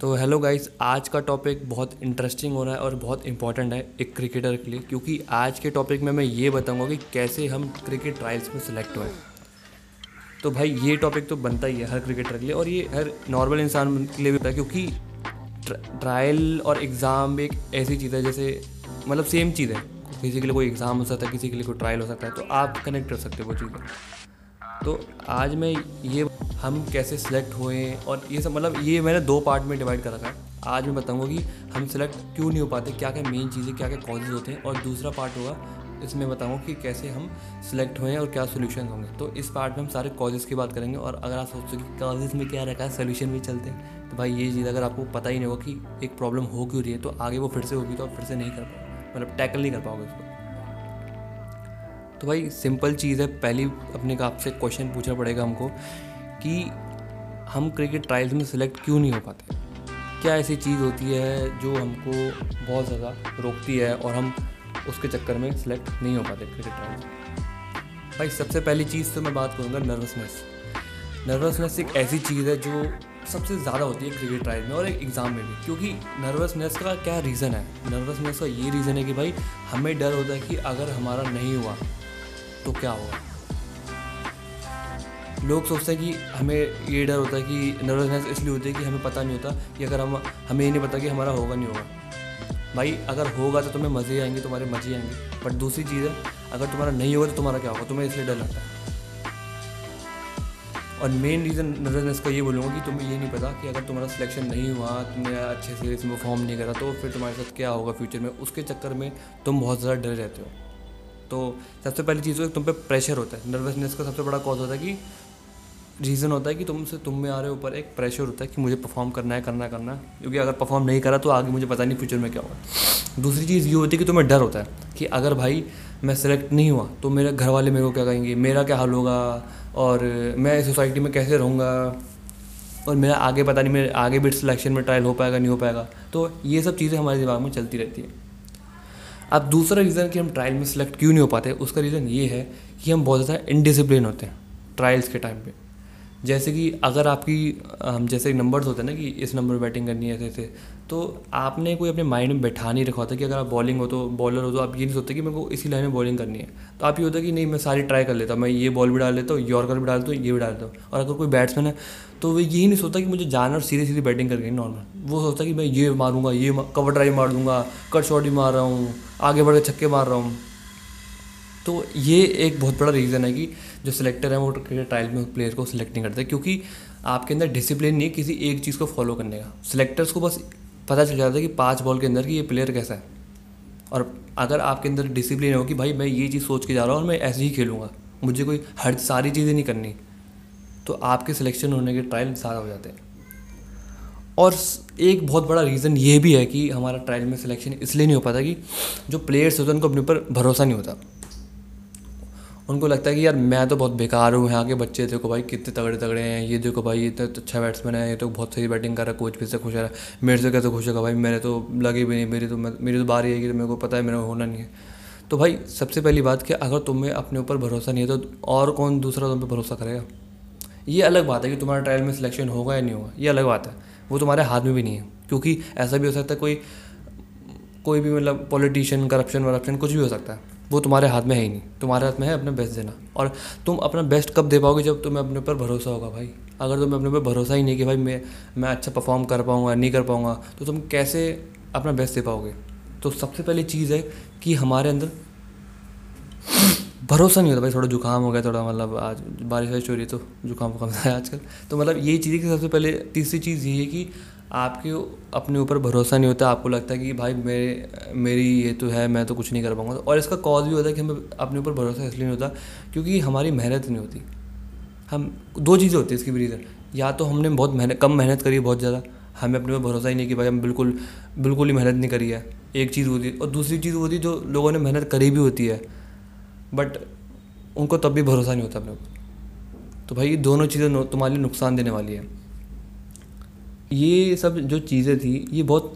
तो hello guys आज का टॉपिक बहुत इंटरेस्टिंग हो रहा है और बहुत इंपॉर्टेंट है एक क्रिकेटर के लिए, क्योंकि आज के टॉपिक में मैं ये बताऊँगा कि कैसे हम क्रिकेट ट्रायल्स में सिलेक्ट हुए तो भाई, ये टॉपिक तो बनता ही है हर क्रिकेटर के लिए और ये हर नॉर्मल इंसान के लिए भी होता है, क्योंकि ट्रायल और एग्ज़ाम एक ऐसी चीज़ है जैसे मतलब सेम चीज़ है। किसी के लिए कोई एग्ज़ाम हो सकता है, किसी के लिए कोई ट्रायल हो सकता है तो आप कनेक्ट कर सकते हो वो चीज़ें। तो आज मैं ये, हम कैसे सिलेक्ट हुए और ये सब मतलब ये मैंने दो पार्ट में डिवाइड कर रखा है आज मैं बताऊँगा कि हम सिलेक्ट क्यों नहीं हो पाते क्या क्या मेन चीज़ें क्या क्या कॉजेज होते हैं। और दूसरा पार्ट होगा, इसमें बताऊँगा कि कैसे हम सिलेक्ट हुए हैं और क्या सोल्यूशन होंगे। तो इस पार्ट में हम सारे कॉजेज़ की बात करेंगे और अगर आप सोचते हो कि कॉजेज़ में क्या रखा है सोल्यूशन भी चलते हैं तो भाई ये चीज़ अगर आपको पता ही नहीं होगा कि एक प्रॉब्लम हो क्यों रही है तो आगे वो फिर से होगी तो आप फिर से नहीं कर पाओगे मतलब टैकल नहीं कर पाओगे उसको। तो भाई सिंपल चीज़ है। पहली अपने का आपसे क्वेश्चन पूछना पड़ेगा हमको कि हम क्रिकेट ट्रायल्स में सिलेक्ट क्यों नहीं हो पाते? क्या ऐसी चीज़ होती है जो हमको बहुत ज़्यादा रोकती है और हम उसके चक्कर में सिलेक्ट नहीं हो पाते क्रिकेट ट्रायल्स भाई, सबसे पहली चीज़ तो मैं बात करूँगा नर्वसनेस नर्वसनेस एक ऐसी चीज़ है जो सबसे ज़्यादा होती है क्रिकेट ट्रायल में और एक एग्ज़ाम में भी। क्योंकि नर्वसनेस का क्या रीज़न है? नर्वसनेस का ये रीज़न है कि भाई, हमें डर होता है कि अगर हमारा नहीं हुआ तो क्या होगा? लोग सोचते हैं कि हमें ये डर होता है कि नर्वसनेस इसलिए होती है कि हमें पता नहीं होता कि अगर हम, हमें ये नहीं पता कि हमारा होगा नहीं होगा। भाई, अगर होगा तो तुम्हें मज़े आएँगे, तुम्हारे मज़े आएँगे। बट दूसरी चीज़ है, अगर तुम्हारा नहीं होगा तो तुम्हारा क्या होगा? तुम्हें इसलिए डर लगता है। और मेन रीज़न नर्वसनेस का ये बोलूँगा कि तुम्हें ये नहीं पता कि अगर तुम्हारा सिलेक्शन नहीं हुआ, तुमने अच्छे से इसमें परफॉर्म नहीं करा तो फिर तुम्हारे साथ क्या होगा फ्यूचर में? उसके चक्कर में तुम बहुत ज़्यादा डर रहते हो। तो सबसे पहली चीज़ तो तुम पे प्रेशर होता है। नर्वसनेस का सबसे बड़ा कॉज होता है कि रीज़न होता है कि तुमसे, तुम में आ रहे ऊपर एक प्रेशर होता है कि मुझे परफॉर्म करना है, करना करना है। क्योंकि अगर परफॉर्म नहीं करा तो आगे मुझे पता नहीं फ्यूचर में क्या होगा। दूसरी चीज़ ये होती है कि तुम्हें डर होता है कि अगर भाई मैं सेलेक्ट नहीं हुआ तो मेरे घर वाले मेरे को क्या कहेंगे? मेरा क्या हाल होगा? और मैं सोसाइटी में कैसे रहूँगा? और मेरा आगे पता नहीं, मेरे आगे भी सिलेक्शन में ट्रायल हो पाएगा, नहीं हो पाएगा। तो ये सब चीज़ें हमारे दिमाग में चलती रहती है। अब दूसरा रीज़न कि हम ट्रायल में सिलेक्ट क्यों नहीं हो पाते, उसका रीज़न ये है कि हम बहुत ज़्यादा इनडिसिप्लिन होते हैं ट्रायल्स के टाइम पे। जैसे कि अगर आपकी, हम जैसे नंबर्स होते हैं ना कि इस नंबर में बैटिंग करनी है, ऐसे ऐसे तो आपने कोई अपने माइंड में बैठा नहीं रखा होता कि अगर आप बॉलिंग हो तो बॉलर हो तो आप ये नहीं सोचते कि मेरे को इसी लाइन में बॉलिंग करनी है। तो आप ये होता कि नहीं, मैं सारी ट्राई कर लेता, मैं ये बॉल भी डाल लेता हूँ यॉर्कर भी डाल देता हूँ, ये भी डाल देता हूँ। और अगर कोई बैट्समैन है तो वो यही नहीं सोचता कि मुझे जाना और सीधे, सीधी बैटिंग करके नॉर्मल वो सोचता कि मैं ये मारूँगा, ये कवर ड्राइव मार दूँगा कट शॉट भी मार रहा हूँ, आगे बढ़ के छक्के मार रहा हूँ। तो ये एक बहुत बड़ा रीज़न है कि जो सिलेक्टर है वो क्रिकेट ट्रायल में प्लेयर को सिलेक्ट नहीं करते, क्योंकि आपके अंदर डिसिप्लिन नहीं किसी एक चीज़ को फॉलो करने का। सिलेक्टर्स को बस पता चल जाता है कि पाँच बॉल के अंदर कि ये प्लेयर कैसा है। और अगर आपके अंदर डिसिप्लिन हो कि भाई मैं ये चीज़ सोच के जा रहा हूँ और मैं ऐसे ही खेलूँगा, मुझे कोई हर सारी चीज़ें नहीं करनी तो आपके सिलेक्शन होने के ट्रायल ज़्यादा हो जाते हैं। और एक बहुत बड़ा रीज़न ये भी है कि हमारा ट्रायल में सिलेक्शन इसलिए नहीं हो पाता कि जो प्लेयर्स होते हैं उनको अपने ऊपर भरोसा नहीं होता। उनको लगता है कि यार मैं तो बहुत बेकार हूँ, यहाँ के बच्चे देखो भाई कितने तगड़े तगड़े हैं, ये देखो भाई इतने तो अच्छा बैट्समैन है, ये तो बहुत सही बैटिंग कर रहा है कोच भी से खुश है, मेरे से कैसे खुश होगा भाई, मेरे तो लगे भी नहीं, मेरी तो मेरी तो बारी आएगी तो मेरे को पता है मेरा होना नहीं है। तो भाई सबसे पहली बात कि अगर तुम्हें अपने ऊपर भरोसा नहीं है तो और कौन दूसरा तुम पर भरोसा करेगा? ये अलग बात है कि तुम्हारा ट्रायल में सिलेक्शन होगा या नहीं होगा, ये अलग बात है, वो तुम्हारे हाथ में भी नहीं है, क्योंकि ऐसा भी हो सकता है कोई कोई भी मतलब पॉलिटिशियन करप्शन वरप्शन कुछ भी हो सकता है। वो तुम्हारे हाथ में है ही नहीं। तुम्हारे हाथ में है अपना बेस्ट देना। और तुम अपना बेस्ट कब दे पाओगे जब तुम्हें अपने ऊपर भरोसा होगा भाई? अगर तुम्हें अपने ऊपर भरोसा ही नहीं कि भाई मैं मैं अच्छा परफॉर्म कर पाऊँगा, नहीं कर पाऊँगा तो तुम कैसे अपना बेस्ट दे पाओगे? तो सबसे पहली चीज़ है कि हमारे अंदर भरोसा नहीं होता। भाई थोड़ा जुकाम हो गया, थोड़ा मतलब आज बारिश वारिश हो रही है तो जुकाम वुकाम है आजकल। तो मतलब यही चीज़ है कि सबसे पहले तीसरी चीज़ ये है कि आपके अपने ऊपर भरोसा नहीं होता, आपको लगता है कि भाई मेरे, मेरी ये तो है, मैं तो कुछ नहीं कर पाऊँगा। और इसका कॉज भी होता है कि हमें अपने ऊपर भरोसा इसलिए नहीं होता क्योंकि हमारी मेहनत नहीं होती। हम, दो चीज़ें होती है इसकी भी रीज़न या तो हमने बहुत मेहनत कम मेहनत करी है बहुत ज़्यादा, हमें अपने ऊपर भरोसा ही नहीं कि भाई हम बिल्कुल बिल्कुल ही मेहनत नहीं करी है। एक चीज़ होती है और दूसरी चीज़ होती है जो लोगों ने मेहनत करी भी होती है बट उनको तब भी भरोसा नहीं होता अपने ऊपर। तो भाई ये दोनों चीज़ें तुम्हारे लिए नुकसान देने वाली है। ये सब जो चीज़ें थी, ये बहुत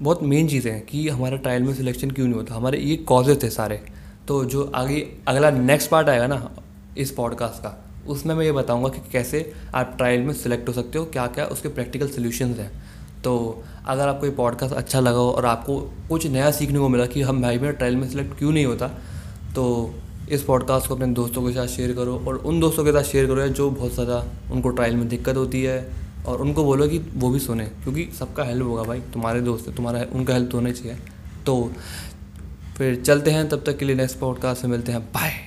बहुत मेन चीज़ें हैं कि हमारा ट्रायल में सिलेक्शन क्यों नहीं होता हमारे ये कॉजेज थे सारे। तो जो आगे, अगला नेक्स्ट पार्ट आएगा ना, इस पॉडकास्ट का, उसमें मैं ये बताऊँगा कि कैसे आप ट्रायल में सिलेक्ट हो सकते हो क्या क्या उसके प्रैक्टिकल सोल्यूशन हैं। तो अगर आपको ये पॉडकास्ट अच्छा लगा हो और आपको कुछ नया सीखने को मिला कि हम भाई मेरा ट्रायल में सिलेक्ट क्यों नहीं होता तो इस पॉडकास्ट को अपने दोस्तों के साथ शेयर करो और उन दोस्तों के साथ शेयर करो जो बहुत ज़्यादा उनको ट्रायल में दिक्कत होती है और उनको बोलो कि वो भी सुने, क्योंकि सबका हेल्प होगा भाई, तुम्हारे दोस्त है, तुम्हारा उनका हेल्प होना चाहिए। तो फिर चलते हैं तब तक के लिए नेक्स्ट पॉडकास्ट से मिलते हैं। बाय